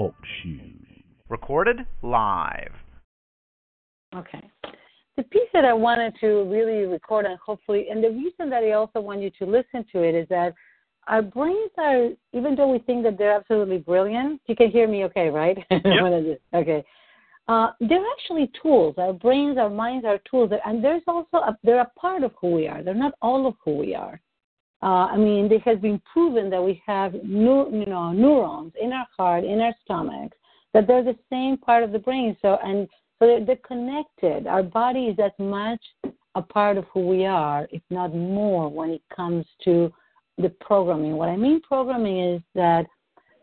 Talk shoes. Recorded live. Okay. The piece that I wanted to really record and hopefully, and the reason that I also want you to listen to it is that our brains are, even though we think that they're absolutely brilliant, you can hear me okay, right? Yep. okay. Uh, they're actually tools. Our brains, our minds are tools, and there's also a, they're a part of who we are. They're not all of who we are. Uh, I mean, it has been proven that we have new, you know, neurons in our heart, in our stomachs, that they're the same part of the brain. So, and so they're, they're connected. Our body is as much a part of who we are, if not more, when it comes to the programming. What I mean programming is that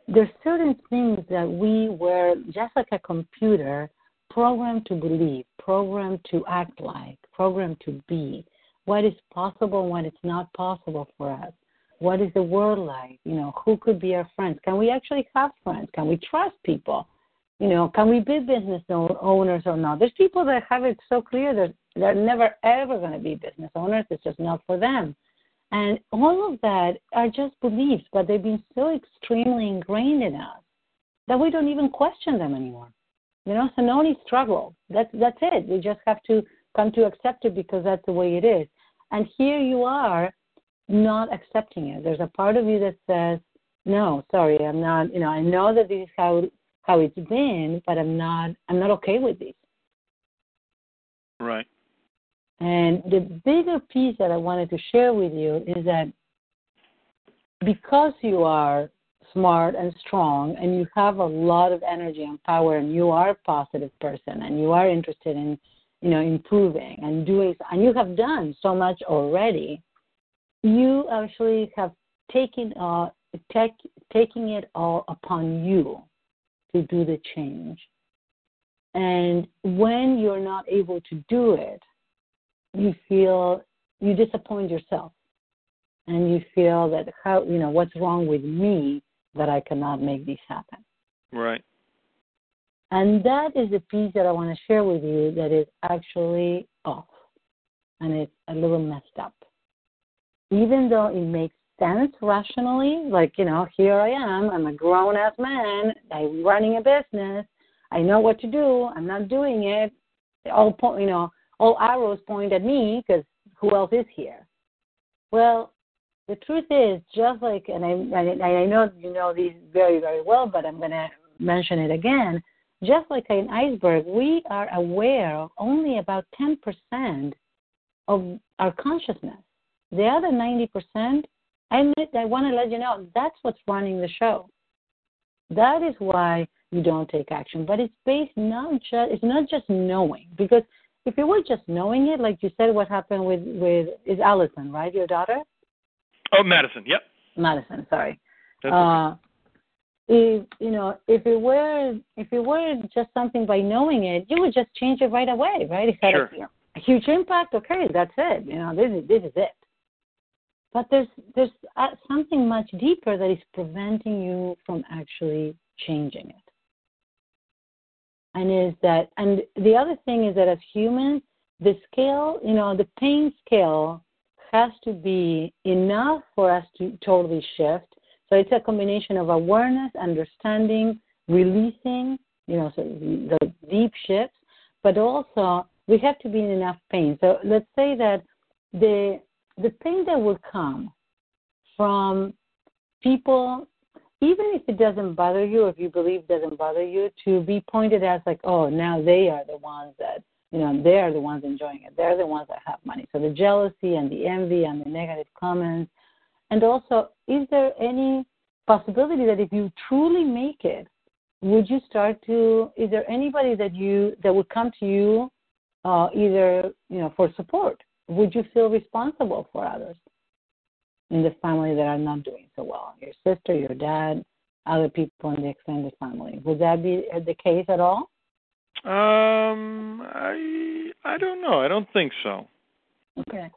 there's certain things that we were just like a computer programmed to believe, programmed to act like, programmed to be. What is possible and what is not possible for us? What is the world like? You know, who could be our friends? Can we actually have friends? Can we trust people? You know, can we be business owners or not? There's people that have it so clear that they're never ever going to be business owners. It's just not for them. And all of that are just beliefs, but they've been so extremely ingrained in us that we don't even question them anymore. You know, so no need struggle. That's that's it. We just have to come to accept it because that's the way it is. And here you are not accepting it. There's a part of you that says, No, sorry, I'm not you know, I know that this is how how it's been, but I'm not I'm not okay with this. Right. And the bigger piece that I wanted to share with you is that because you are smart and strong and you have a lot of energy and power and you are a positive person and you are interested in you know improving and doing and you have done so much already you actually have taken uh take, taking it all upon you to do the change and when you're not able to do it you feel you disappoint yourself and you feel that how you know what's wrong with me that I cannot make this happen. Right. And that is the piece that I want to share with you that is actually off and it's a little messed up. Even though it makes sense rationally, like, you know, here I am, I'm a grown ass man, I'm running a business, I know what to do, I'm not doing it. All point, you know, all arrows point at me because who else is here? Well, the truth is, just like, and I, and I know you know these very, very well, but I'm going to mention it again. Just like an iceberg, we are aware of only about 10% of our consciousness. The other 90%, I, I want to let you know, that's what's running the show. That is why you don't take action. But it's based not just, it's not just knowing, because if you were just knowing it, like you said, what happened with with is Allison, right? Your daughter? Oh, Madison. Yep. Madison. Sorry. That's uh, if you know, if it were if it were just something by knowing it, you would just change it right away, right? It had Sure. a, you know, a huge impact. Okay, that's it. You know, this is this is it. But there's there's uh, something much deeper that is preventing you from actually changing it and is that and the other thing is that as humans the scale you know the pain scale has to be enough for us to totally shift so it's a combination of awareness understanding releasing you know so the deep shifts but also we have to be in enough pain so let's say that the the pain that will come from people even if it doesn't bother you, if you believe doesn't bother you, to be pointed as like, oh, now they are the ones that, you know, they are the ones enjoying it. They're the ones that have money. So the jealousy and the envy and the negative comments. And also, is there any possibility that if you truly make it, would you start to, is there anybody that you, that would come to you uh, either, you know, for support? Would you feel responsible for others? in the family that are not doing so well. your sister, your dad, other people in the extended family. Would that be the case at all? Um, I I don't know. I don't think so. Okay.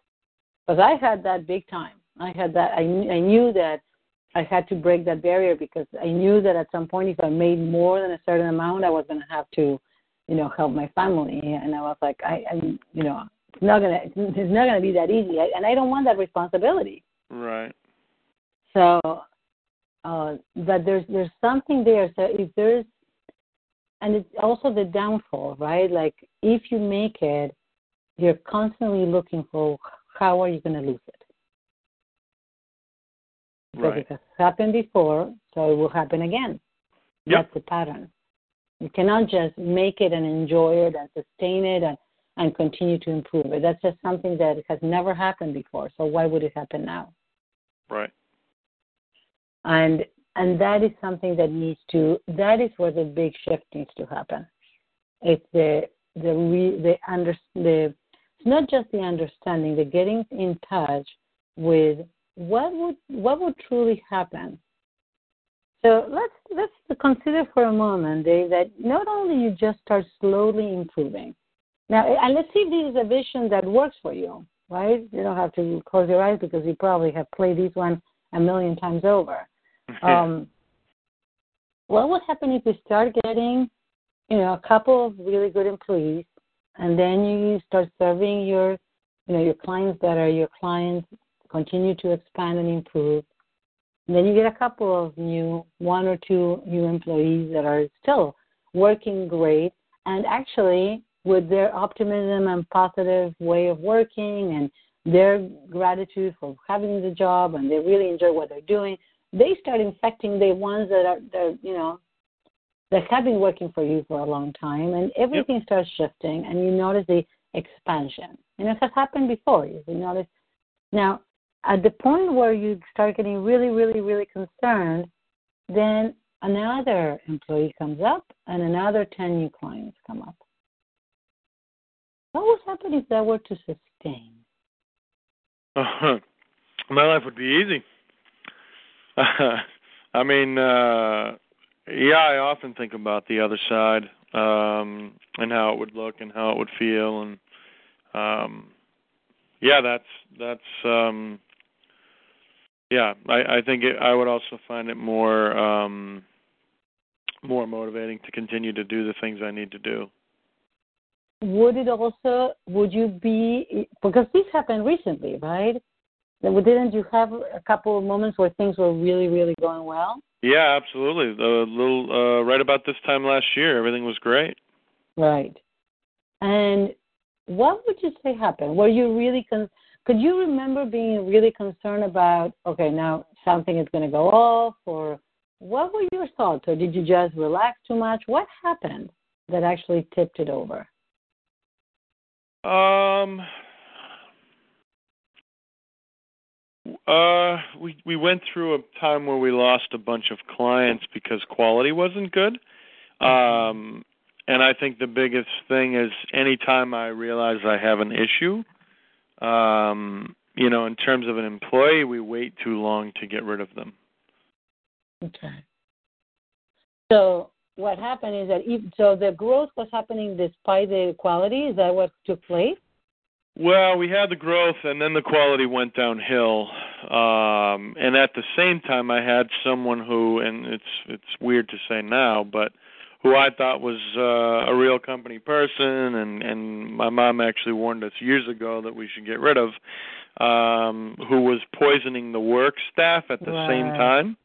Because I had that big time. I had that. I I knew that I had to break that barrier because I knew that at some point, if I made more than a certain amount, I was going to have to, you know, help my family. And I was like, I, I you know, it's not gonna, it's not gonna be that easy, I, and I don't want that responsibility. Right. So, uh, but there's there's something there. So if there's, and it's also the downfall, right? Like if you make it, you're constantly looking for how are you going to lose it because right. it has happened before, so it will happen again. Yep. That's the pattern. You cannot just make it and enjoy it and sustain it and, and continue to improve it. That's just something that has never happened before. So why would it happen now? Right. And and that is something that needs to that is where the big shift needs to happen. It's the the re, the under the it's not just the understanding, the getting in touch with what would what would truly happen. So let's let's consider for a moment, Dave, that not only you just start slowly improving. Now, and let's see if this is a vision that works for you, right? You don't have to close your eyes because you probably have played this one a million times over. um, what would happen if you start getting, you know, a couple of really good employees, and then you start serving your, you know, your clients that are your clients continue to expand and improve. And then you get a couple of new, one or two new employees that are still working great and actually with their optimism and positive way of working and their gratitude for having the job and they really enjoy what they're doing, they start infecting the ones that are, that, you know, that have been working for you for a long time and everything yep. starts shifting and you notice the expansion. And it has happened before. You notice now at the point where you start getting really, really, really concerned, then another employee comes up and another 10 new clients come up. What would happen if that were to sustain? Uh, my life would be easy. I mean, uh, yeah, I often think about the other side um, and how it would look and how it would feel, and um, yeah, that's that's um, yeah, I, I think it, I would also find it more um, more motivating to continue to do the things I need to do. Would it also? Would you be because this happened recently, right? Didn't you have a couple of moments where things were really, really going well? Yeah, absolutely. A little uh, right about this time last year, everything was great. Right. And what would you say happened? Were you really con- could you remember being really concerned about, okay, now something is going to go off, or what were your thoughts, or did you just relax too much? What happened that actually tipped it over? Um, uh, we we went through a time where we lost a bunch of clients because quality wasn't good. Um, and I think the biggest thing is anytime I realize I have an issue, um, you know, in terms of an employee, we wait too long to get rid of them. Okay. So what happened is that if, so the growth was happening despite the quality. Is that what took place? Well, we had the growth, and then the quality went downhill. Um, and at the same time, I had someone who, and it's it's weird to say now, but who I thought was uh, a real company person, and and my mom actually warned us years ago that we should get rid of, um, who was poisoning the work staff at the same time,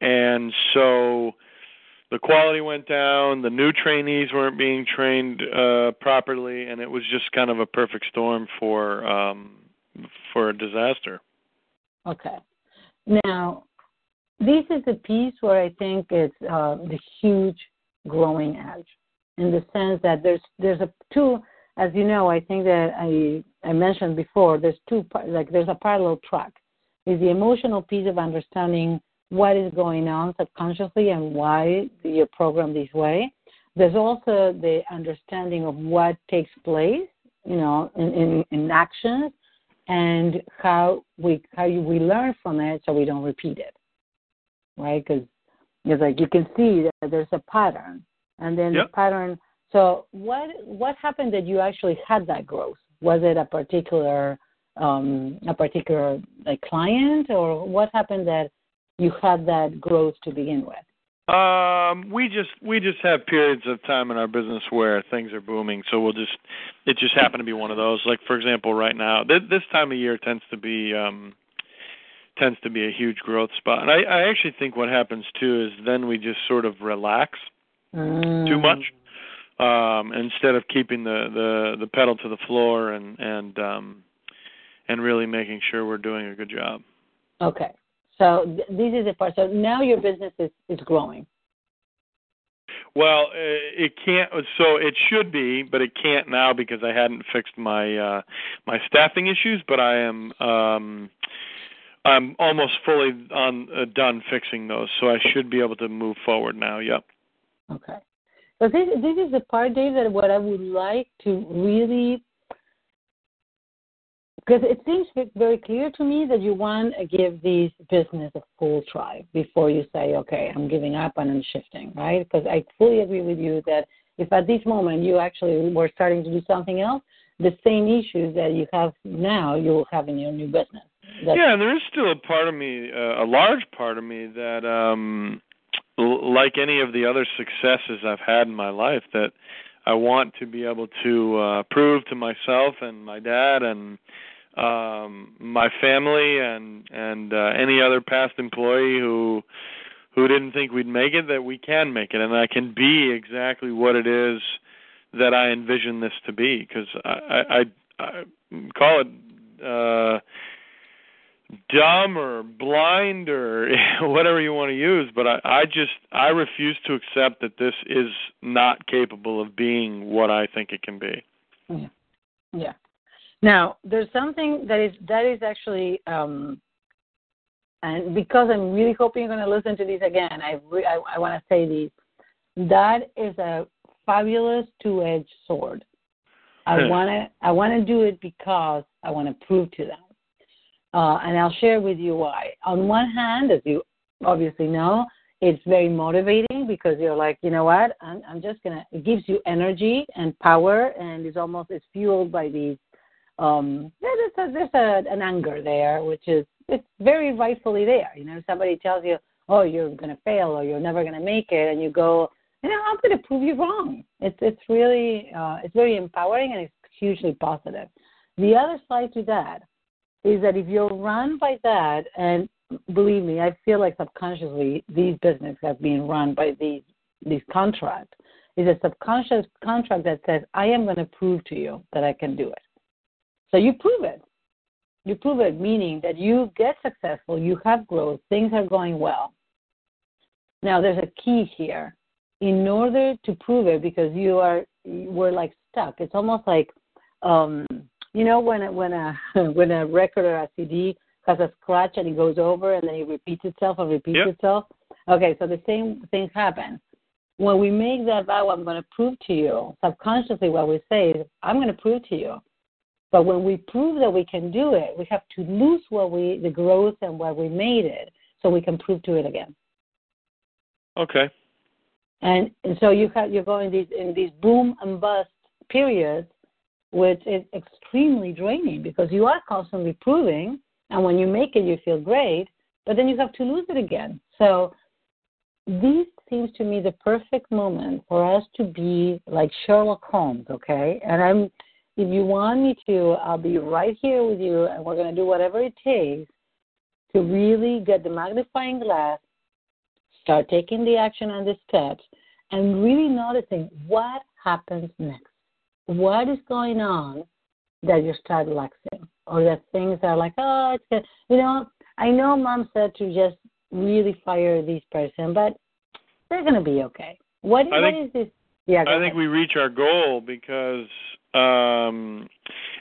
and so the quality went down. The new trainees weren't being trained uh, properly, and it was just kind of a perfect storm for um, for a disaster. Okay, now this is the piece where I think it's uh, the huge growing edge in the sense that there's there's a two as you know i think that i i mentioned before there's two like there's a parallel track is the emotional piece of understanding what is going on subconsciously and why you're programmed this way there's also the understanding of what takes place you know in in, in actions and how we how you, we learn from it so we don't repeat it right? Because it's like you can see that there's a pattern, and then Yep. the pattern. So what what happened that you actually had that growth? Was it a particular um, a particular like client, or what happened that you had that growth to begin with? Um, we just we just have periods of time in our business where things are booming, so we'll just it just happened to be one of those. Like for example, right now, th- this time of year tends to be um tends to be a huge growth spot. And I I actually think what happens too is then we just sort of relax too much um instead of keeping the the the pedal to the floor and and um and really making sure we're doing a good job. Okay. So th- this is the part. So now your business is, is growing. Well, uh, it can't. So it should be, but it can't now because I hadn't fixed my uh, my staffing issues. But I am um, I'm almost fully on uh, done fixing those, so I should be able to move forward now. Yep. Okay. So this this is the part, Dave, that what I would like to really because it seems very clear to me that you want to give this business a full try before you say, okay, I'm giving up and I'm shifting, right? Because I fully agree with you that if at this moment you actually were starting to do something else, the same issues that you have now, you will have in your new business. That's, Yeah, and there is still a part of me, uh, a large part of me that, um, l- like any of the other successes I've had in my life, that I want to be able to uh, prove to myself and my dad and um my family and and uh, any other past employee who who didn't think we'd make it that we can make it. And I can be exactly what it is that I envision this to be because I, I I I call it uh dumb or blind or whatever you want to use but I I just I refuse to accept that this is not capable of being what I think it can be. Yeah. Yeah. Now, there's something that is that is actually, um, and because I'm really hoping you're going to listen to this again, I re- I, I want to say this. That is a fabulous two-edged sword. I Hmm. want to I want to do it because I want to prove to them, uh, and I'll share with you why. On one hand, as you obviously know, it's very motivating because you're like, you know what, I'm, I'm just gonna. It gives you energy and power, and it's almost it's fueled by these. Um, there's a, there's a, an anger there, which is it's very rightfully there. You know, somebody tells you, oh, you're gonna fail or you're never gonna make it, and you go, you know, I'm gonna prove you wrong. It's it's really uh, it's very empowering and it's hugely positive. The other side to that is that if you're run by that, and believe me, I feel like subconsciously these businesses have been run by these these contracts. Is a subconscious contract that says, I am going to prove to you that I can do it. So you prove it. You prove it, meaning that you get successful, you have growth, things are going well. Now there's a key here. In order to prove it, because you are we're like stuck. It's almost like um, you know when a, when a when a record or a CD has a scratch and it goes over and then it repeats itself and repeats Yep. itself. Okay, so the same things happen. When we make that vow, I'm going to prove to you, subconsciously what we say is, I'm going to prove to you. But when we prove that we can do it, we have to lose what we, the growth and what we made it, so we can prove to it again. Okay. And, and so you have, you're going these, in these boom and bust periods, which is extremely draining because you are constantly proving, and when you make it, you feel great, but then you have to lose it again. So this seems to me the perfect moment for us to be like Sherlock Holmes, okay? And I'm, if you want me to, I'll be right here with you, and we're going to do whatever it takes to really get the magnifying glass, start taking the action and the steps, and really noticing what happens next. What is going on that you start relaxing, or that things are like, oh, it's good. You know, I know mom said to just really fire this person, but they're going to be okay. What, I what think- is this? Yeah, I think ahead. we reach our goal because um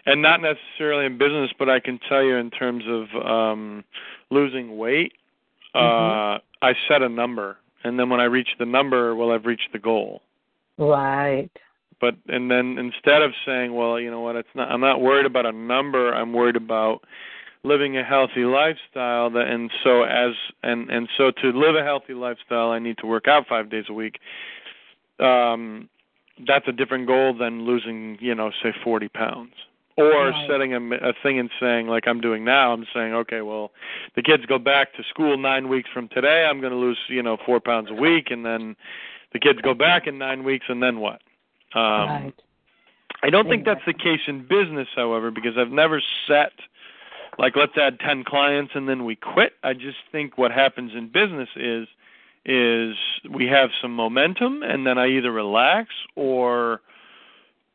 and not necessarily in business but I can tell you in terms of um losing weight uh Mhm. I set a number and then when I reach the number well I've reached the goal Right. But and then instead of saying well you know what it's not I'm not worried about a number I'm worried about living a healthy lifestyle that and so as and and so to live a healthy lifestyle I need to work out 5 days a week um that's a different goal than losing you know say 40 pounds or right. setting a, a thing and saying like I'm doing now I'm saying okay well the kids go back to school 9 weeks from today I'm going to lose you know 4 pounds a week and then the kids go back in 9 weeks and then what um right. I don't think that's the case in business however because I've never set like let's add 10 clients and then we quit. I just think what happens in business is is we have some momentum and then I either relax or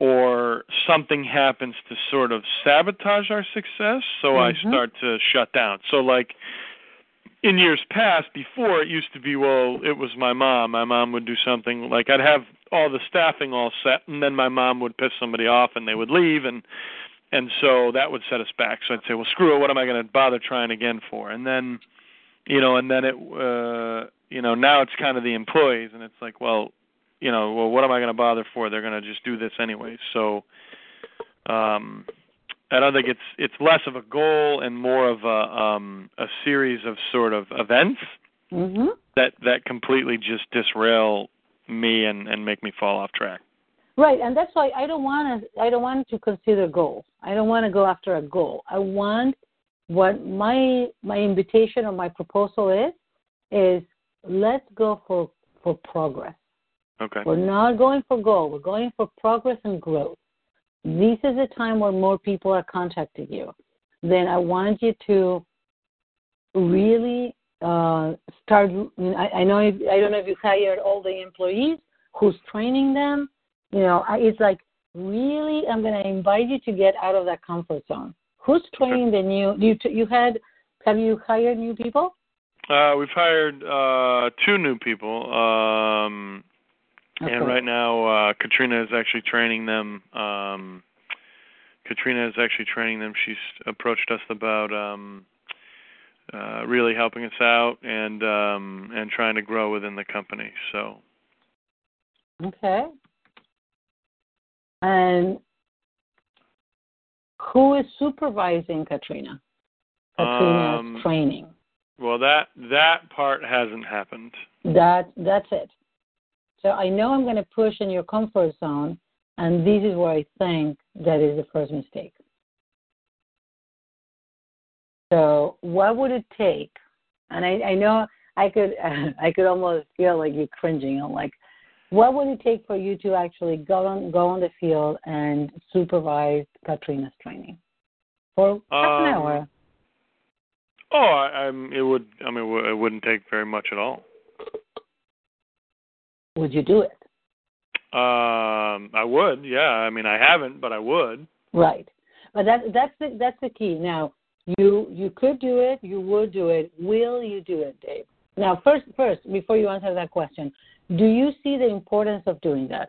or something happens to sort of sabotage our success so Mm-hmm. I start to shut down. So like in years past before it used to be well it was my mom my mom would do something like i'd have all the staffing all set and then my mom would piss somebody off and they would leave and and so that would set us back. So i'd say well screw it what am i going to bother trying again for? And then you know and then it uh you know now it's kind of the employees and it's like well you know well what am i going to bother for? They're going to just do this anyway. So um I don't think it's it's less of a goal and more of a um a series of sort of events Mhm. that that completely just disrail me and and make me fall off track. Right, and that's why I don't want to. I don't want to consider goals. I don't want to go after a goal. I want what my my invitation or my proposal is is let's go for for progress. Okay. We're not going for goal. We're going for progress and growth. This is a time where more people are contacting you. Then I want you to really uh, start. I, I know. If, I don't know if you hired all the employees. Who's training them? You know, I, it's like really. I'm going to invite you to get out of that comfort zone. Who's training the new? You you had? Have you hired new people? Uh we've hired uh two new people. Um Okay. and right now uh Katrina is actually training them um Katrina is actually training them. She's approached us about um uh really helping us out and um and trying to grow within the company. So Okay. And who is supervising Katrina? Katrina's Um, training. well that that part hasn't happened. That that's it. So I know I'm going to push in your comfort zone, and this is where I think that is the first mistake. So what would it take? And I, I know I could I could almost feel like you're cringing. I'm like, what would it take for you to actually go on go on the field and supervise Katrina's training for half an Um, hour? Oh, I, I'm. It would. I mean, it it wouldn't take very much at all. Would you do it? Um, I would. Yeah. I mean, I haven't, but I would. Right. But that that's the that's the key. Now you you could do it, you would do it. Will you do it, Dave? Now first first, before you answer that question, do you see the importance of doing that?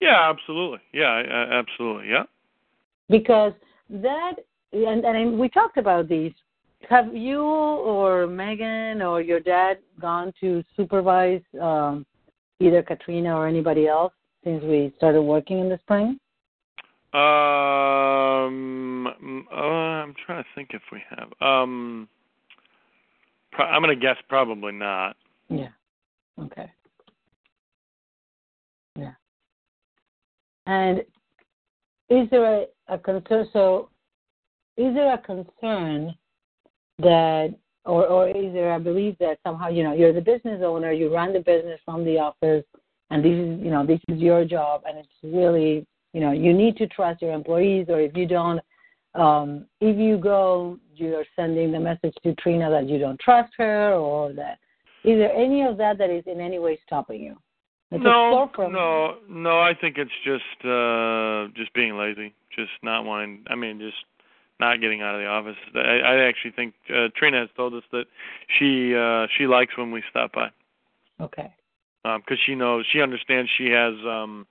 Yeah, absolutely. Yeah, absolutely. Yeah. Because that and, and we talked about these. Have you or Megan or your dad gone to supervise um, either Katrina or anybody else since we started working in the spring? Um, mm, uh, I'm trying to think if we have. Um, pro- I'm gonna guess probably not. Yeah. Okay. Yeah. And is there a, a concern? So, is there a concern that, or or is there a belief that somehow you know you're the business owner, you run the business from the office, and this is you know this is your job, and it's really you know you need to trust your employees, or if you don't, um, if you go, you're sending the message to Trina that you don't trust her, or that is there any of that that is in any way stopping you? It's no, no, no. I think it's just uh just being lazy, just not wanting. I mean, just not getting out of the office. I, I actually think uh, Trina has told us that she uh she likes when we stop by Okay. because she knows she understands she has um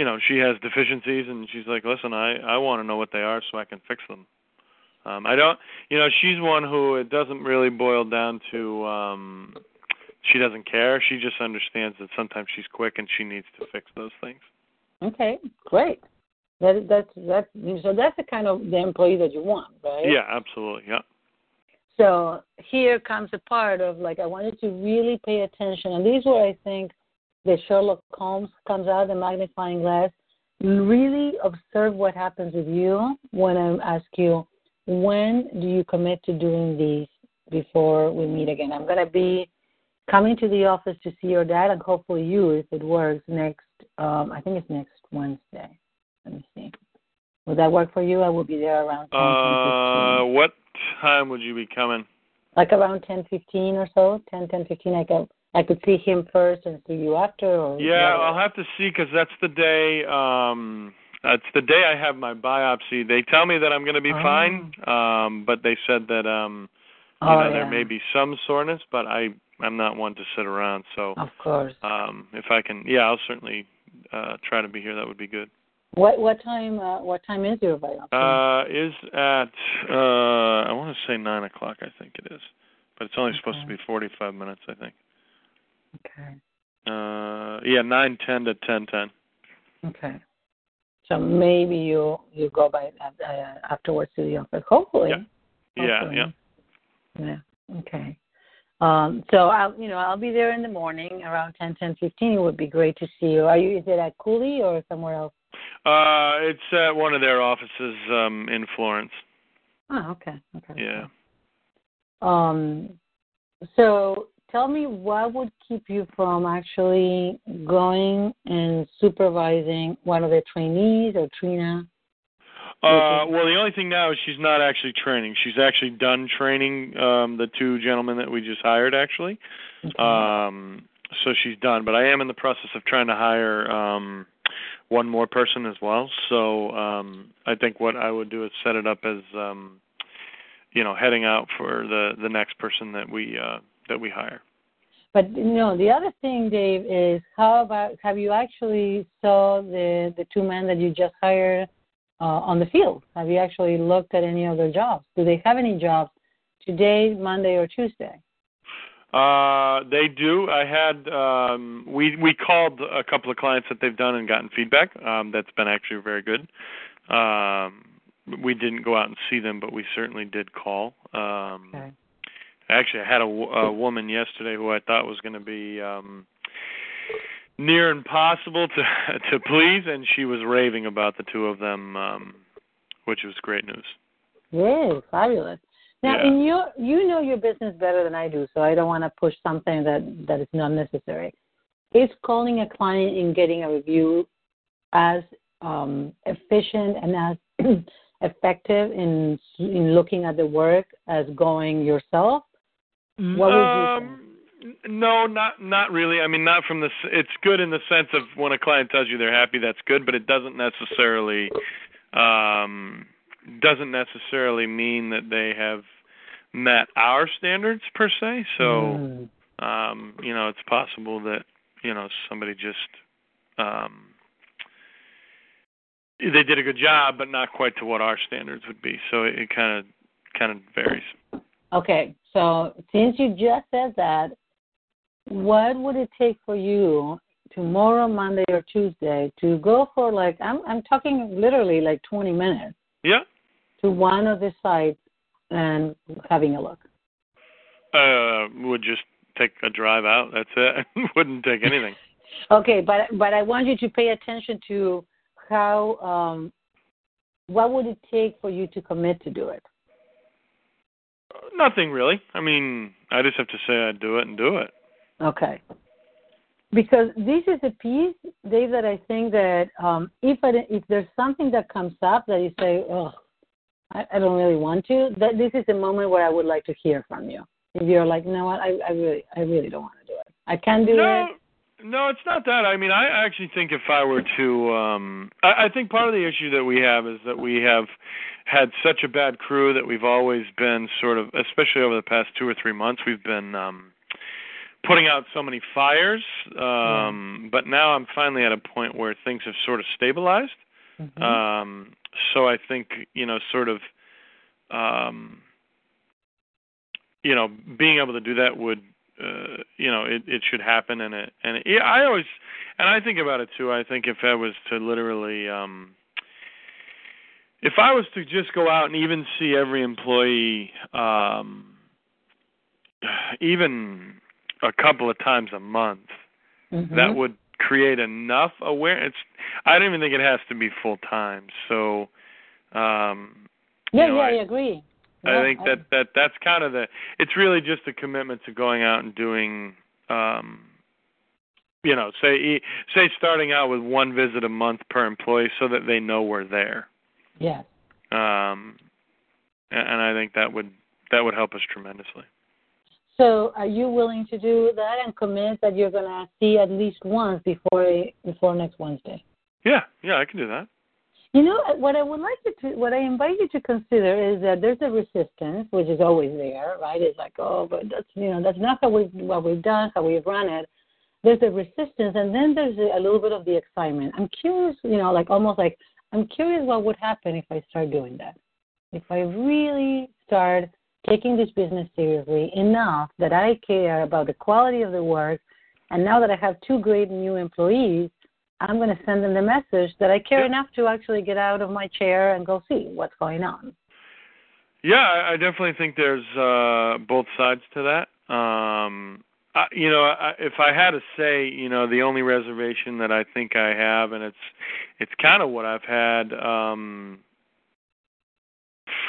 you know she has deficiencies and she's like listen i i want to know what they are so i can fix them um i don't you know she's one who it doesn't really boil down to um she doesn't care she just understands that sometimes she's quick and she needs to fix those things Okay. Great. That that's that's so that's the kind of the employee that you want, right? Yeah, absolutely. Yeah. So here comes a part of like I wanted to really pay attention, and these were I think the Sherlock Holmes comes out, the magnifying glass. Really observe what happens with you when I ask you, when do you commit to doing these before we meet again? I'm gonna be coming to the office to see your dad and hopefully you, if it works, next. Um, I think it's next Wednesday. Let me see. Would that work for you? I will be there around 10, Uh, what time would you be coming? like around ten fifteen or so. Ten ten fifteen. I could I could see him first and see you after. Or Yeah, I'll have to see because that's the day. Um, that's the day I have my biopsy. They tell me that I'm going to be Oh. fine, um, but they said that um, you Oh, know yeah. there may be some soreness, but I I'm not one to sit around. So Of course. um, if I can, yeah, I'll certainly uh, try to be here. That would be good. What what time? Uh, what time is your biopsy? Uh, is at uh, I want to say nine o'clock. I think it is, but it's only supposed to be 45 minutes. I think. Okay. Uh, yeah, nine ten to ten ten. Okay. So maybe you you go by uh, afterwards to the office. Hopefully. Yeah. Yeah, yeah. Yeah. Okay. Um, so I'll you know I'll be there in the morning around ten ten fifteen. It would be great to see you. Are you? Is it at Cooley or somewhere else? Uh, it's at one of their offices um, in Florence. Oh, okay. Okay. Yeah. Um, so tell me what would keep you from actually going and supervising one of the trainees or Trina? Uh, well, the only thing now is she's not actually training. She's actually done training um, the two gentlemen that we just hired, actually. Okay. Um, so she's done, but I am in the process of trying to hire um, one more person as well. So um, I think what I would do is set it up as, um, you know, heading out for the the next person that we uh, that we hire. But no, the other thing, Dave, is how about have you actually saw the the two men that you just hired uh, on the field? Have you actually looked at any of their jobs? Do they have any jobs today, Monday, or Tuesday? Uh, they do. I had um, we we called a couple of clients that they've done and gotten feedback. Um, that's been actually very good. Um, we didn't go out and see them, but we certainly did call. Um, Okay. Actually, I had a woman yesterday who I thought was going to be um, near impossible to to please, and she was raving about the two of them, um, which was great news. Yes, fabulous. Now, Yeah. in your, you know your business better than I do, so I don't want to push something that that is not necessary. Is calling a client and getting a review as um, efficient and as effective in in looking at the work as going yourself? What um, No, not not really. I mean, not from the. s- It's good in the sense of when a client tells you they're happy, that's good, but it doesn't necessarily um, doesn't necessarily mean that they have met our standards per se. So, Mm. um, you know, it's possible that you know somebody just um, they did a good job, but not quite to what our standards would be. So it kind of kind of varies. Okay, so since you just said that, what would it take for you tomorrow, Monday or Tuesday to go for like I'm I'm talking literally like 20 minutes Yeah. to one of the sites and having a look? Uh, would just take a drive out. That's it. Wouldn't take anything. Okay, but but I want you to pay attention to how um what would it take for you to commit to do it? Nothing really. I mean, I just have to say I'd do it and do it. Okay. Because this is a piece, Dave, that I think that um, if it, if there's something that comes up that you say, oh, I, I don't really want to, that this is a moment where I would like to hear from you. If you're like, no, I, I really, I really don't want to do it. I can't do no, it. No, it's not that. I mean, I actually think if I were to, um, I, I think part of the issue that we have is that we have had such a bad crew that we've always been sort of, especially over the past two or three months, we've been um, putting out so many fires. Um, But now I'm finally at a point where things have sort of stabilized. Mhm. Um, so I think you know, sort of, um, you know, being able to do that would, uh, you know, it it should happen, and it and it, yeah, I always, and I think about it too. I think if I was to literally, um, if I was to just go out and even see every employee, um, even a couple of times a month, mm-hmm. that would create enough awareness. I don't even think it has to be full time. So, um, yeah, you know, yeah, I, I agree. I think that that that's kind of the. It's really just a commitment to going out and doing. um you know, say e, say starting out with one visit a month per employee, so that they know we're there. Yes. Um, and, and I think that would that would help us tremendously. So, are you willing to do that and commit that you're going to see at least once before before next Wednesday? Yeah, yeah, I can do that. You know what I would like you to, what I invite you to consider is that there's a resistance, which is always there, right? It's like, oh, but that's you know that's not how we what we've done, how we've run it. There's a resistance, and then there's a, a little bit of the excitement. I'm curious, you know, like almost like I'm curious what would happen if I start doing that. If I really start taking this business seriously enough that I care about the quality of the work, and now that I have two great new employees, I'm going to send them the message that I care Yeah. enough to actually get out of my chair and go see what's going on. Yeah, I I definitely think there's uh both sides to that. Um I, you know, I, if I had to say, you know, the only reservation that I think I have, and it's it's kind of what I've had um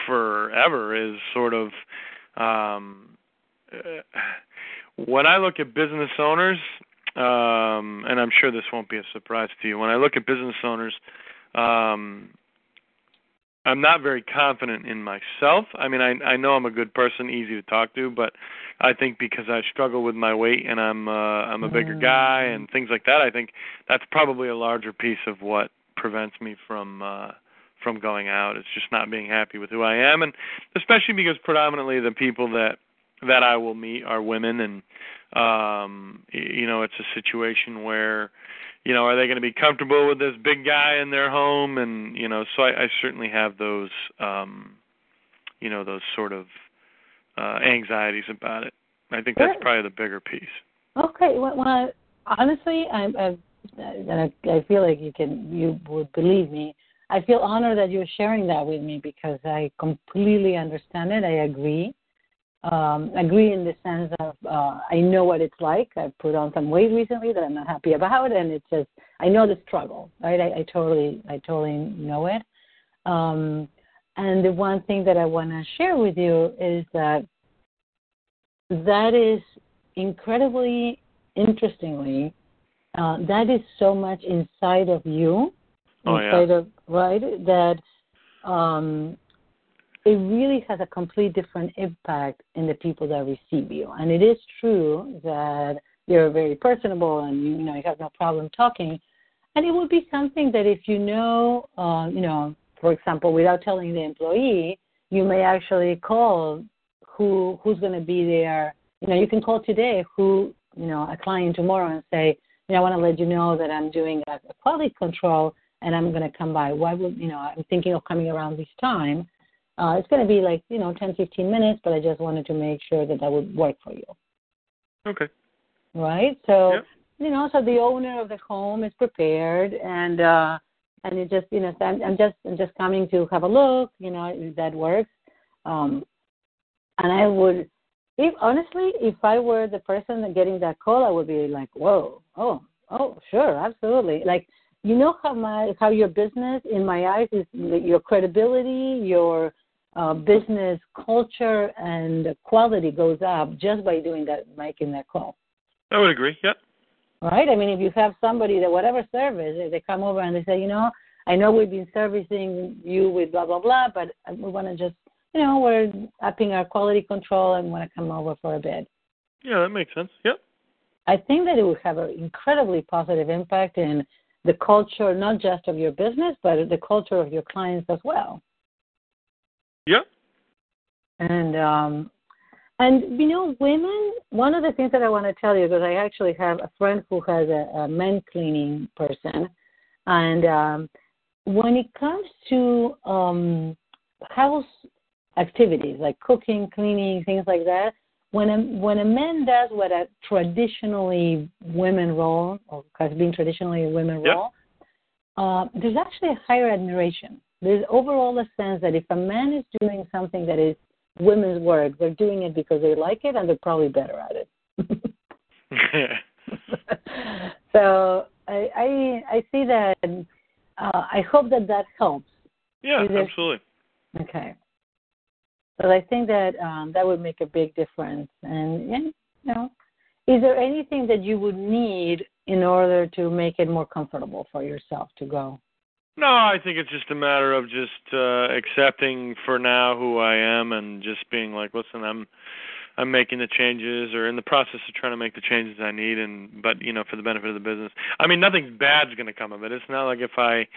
forever, is sort of um uh, when I look at business owners, um, and I'm sure this won't be a surprise to you. When I look at business owners, um, I'm not very confident in myself. I mean, I I know I'm a good person, easy to talk to, but I think because I struggle with my weight and I'm uh I'm a bigger guy and things like that, I think that's probably a larger piece of what prevents me from uh from going out. It's just not being happy with who I am and especially because predominantly the people that that I will meet are women and um you know, it's a situation where you know, are they going to be comfortable with this big guy in their home? And you know, so I, I certainly have those, um, you know, those sort of uh, anxieties about it. I think that's probably the bigger piece. Okay. Well, well honestly, I, I, and I, I feel like you can, you would believe me. I feel honored that you're sharing that with me because I completely understand it. I agree. Um, agree in the sense of uh, I know what it's like. I've put on some weight recently that I'm not happy about, and it's just I know the struggle, right? I, I totally, I totally know it. Um, and the one thing that I want to share with you is that that is incredibly interestingly, uh, that is so much inside of you, Oh, yeah. inside of right that um, it really has a complete different impact in the people that receive you. And it is true that you're very personable and you, know you have no problem talking. And it would be something that if you know, uh, you know, for example, without telling the employee, you may actually call who who's going to be there. You know, you can call today who you know a client tomorrow and say, you know, I want to let you know that I'm doing a, a quality control and I'm going to come by. Why would you know? I'm thinking of coming around this time. Uh, it's going to be like you know 10, 15 minutes, but I just wanted to make sure that that would work for you, Okay. right? So Yep. you know, so the owner of the home is prepared and. uh and it just you know I'm, I'm just I'm just coming to have a look you know if that works um and I would if honestly if I were the person that getting that call I would be like whoa oh oh sure absolutely like you know how my how your business in my eyes is your credibility your uh, business culture and quality goes up just by doing that making that call I would agree. Yep. right? I mean, if you have somebody that whatever service, if they come over and they say, you know, I know we've been servicing you with blah blah blah, but we want to just, you know, we're upping our quality control and want to come over for a bit. Yeah, that makes sense. Yep. I think that it would have an incredibly positive impact in the culture, not just of your business, but the culture of your clients as well. Yep. And um, and you know, women. One of the things that I want to tell you because I actually have a friend who has a, a men cleaning person, and um, when it comes to um, house activities like cooking, cleaning, things like that, when a when a man does what a traditionally women role or has been traditionally a women Yep. role, uh, there's actually a higher admiration there's overall a sense that if a man is doing something that is women's work, they're doing it because they like it and they're probably better at it. so I, I I see that. Uh, I hope that that helps. Yeah, absolutely. Okay. But I think that um, that would make a big difference. And you know, is there anything that you would need in order to make it more comfortable for yourself to go? No, I think it's just a matter of just uh accepting for now who I am and just being like, listen, I'm I'm making the changes or in the process of trying to make the changes I need and but you know for the benefit of the business. I mean nothing bad's going to come of it. It's not like if I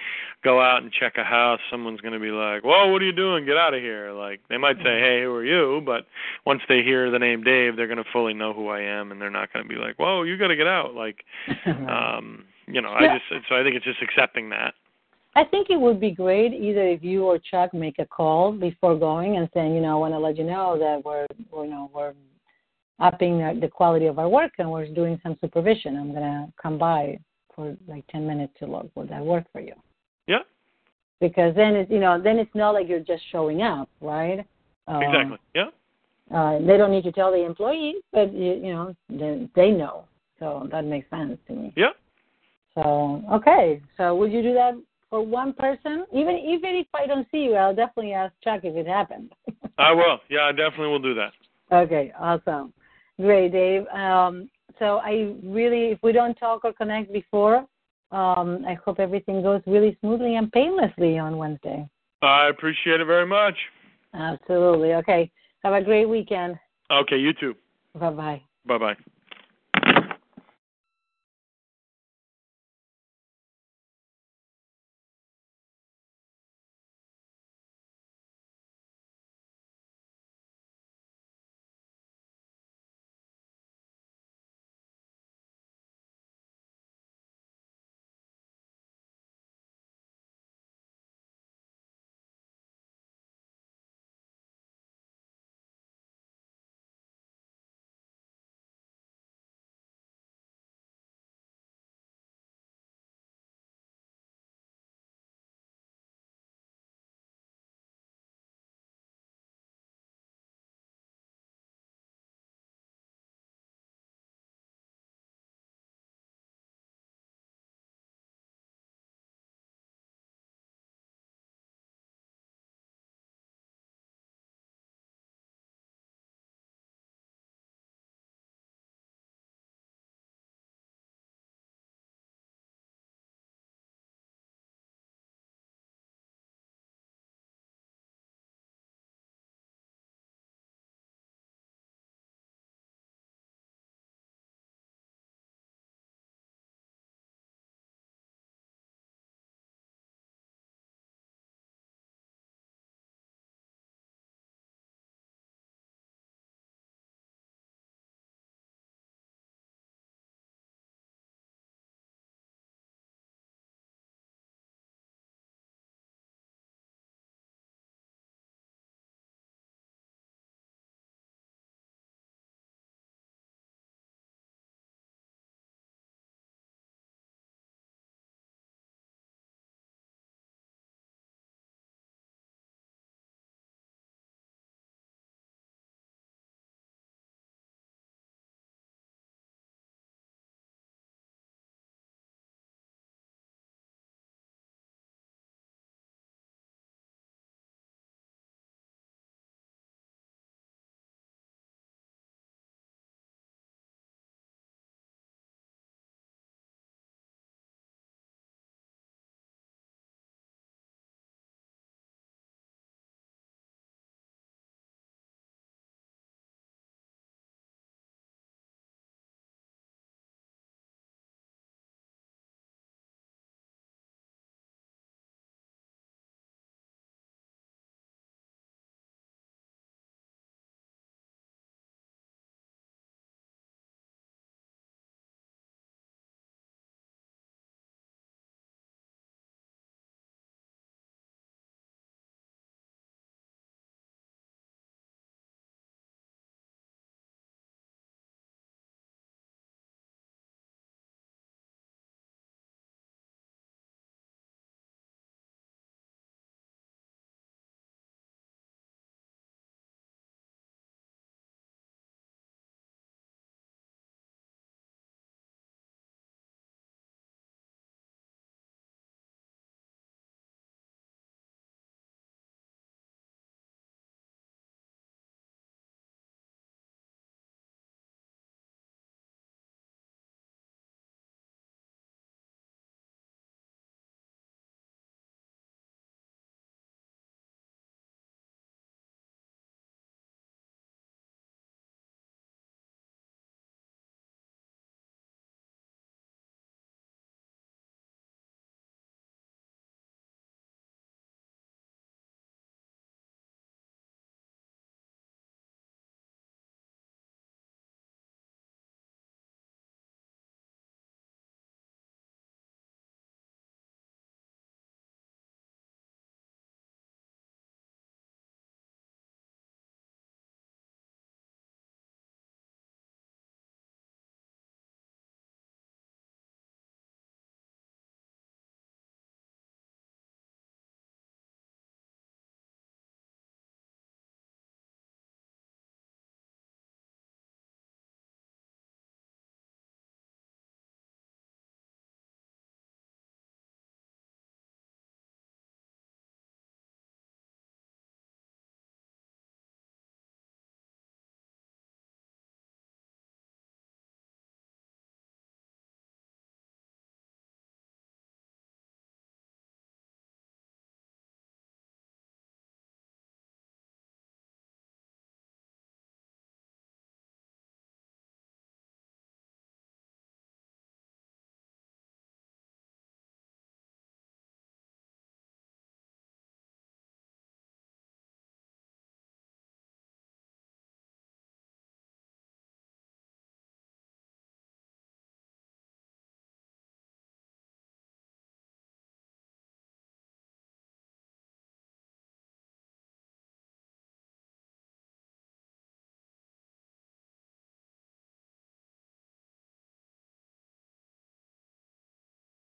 go out and check a house someone's going to be like, "Whoa, what are you doing? Get out of here." Like they might say, "Hey, who are you?" but once they hear the name Dave, they're going to fully know who I am and they're not going to be like, "Whoa, you got to get out." Like um, you know, I just so I think it's just accepting that. I think it would be great either if you or Chuck make a call before going and saying, you know, I want to let you know that we're, you know, we're upping the quality of our work and we're doing some supervision. I'm gonna come by for like 10 minutes to look. Would that work for you? Yeah. Because then it's you know then it's not like you're just showing up, right? Um, exactly. Yeah. Uh, they don't need to tell the employees, but you, you know they, they know, so that makes sense to me. Yeah. So okay, so would you do that for one person? Even even if I don't see you, I'll definitely ask Chuck if it happened. I will. Yeah, I definitely will do that. Okay, awesome. Great, Dave. Um, so I really, if we don't talk or connect before, um, I hope everything goes really smoothly and painlessly on Wednesday. I appreciate it very much. Absolutely. Okay. Have a great weekend. Okay, you too. Bye bye. Bye bye.